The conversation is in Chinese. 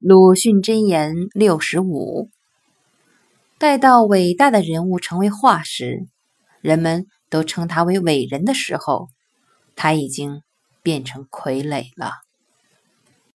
鲁迅箴言六十五待到伟大的人物成为化石人们都称他为伟人的时候他已经变成傀儡了。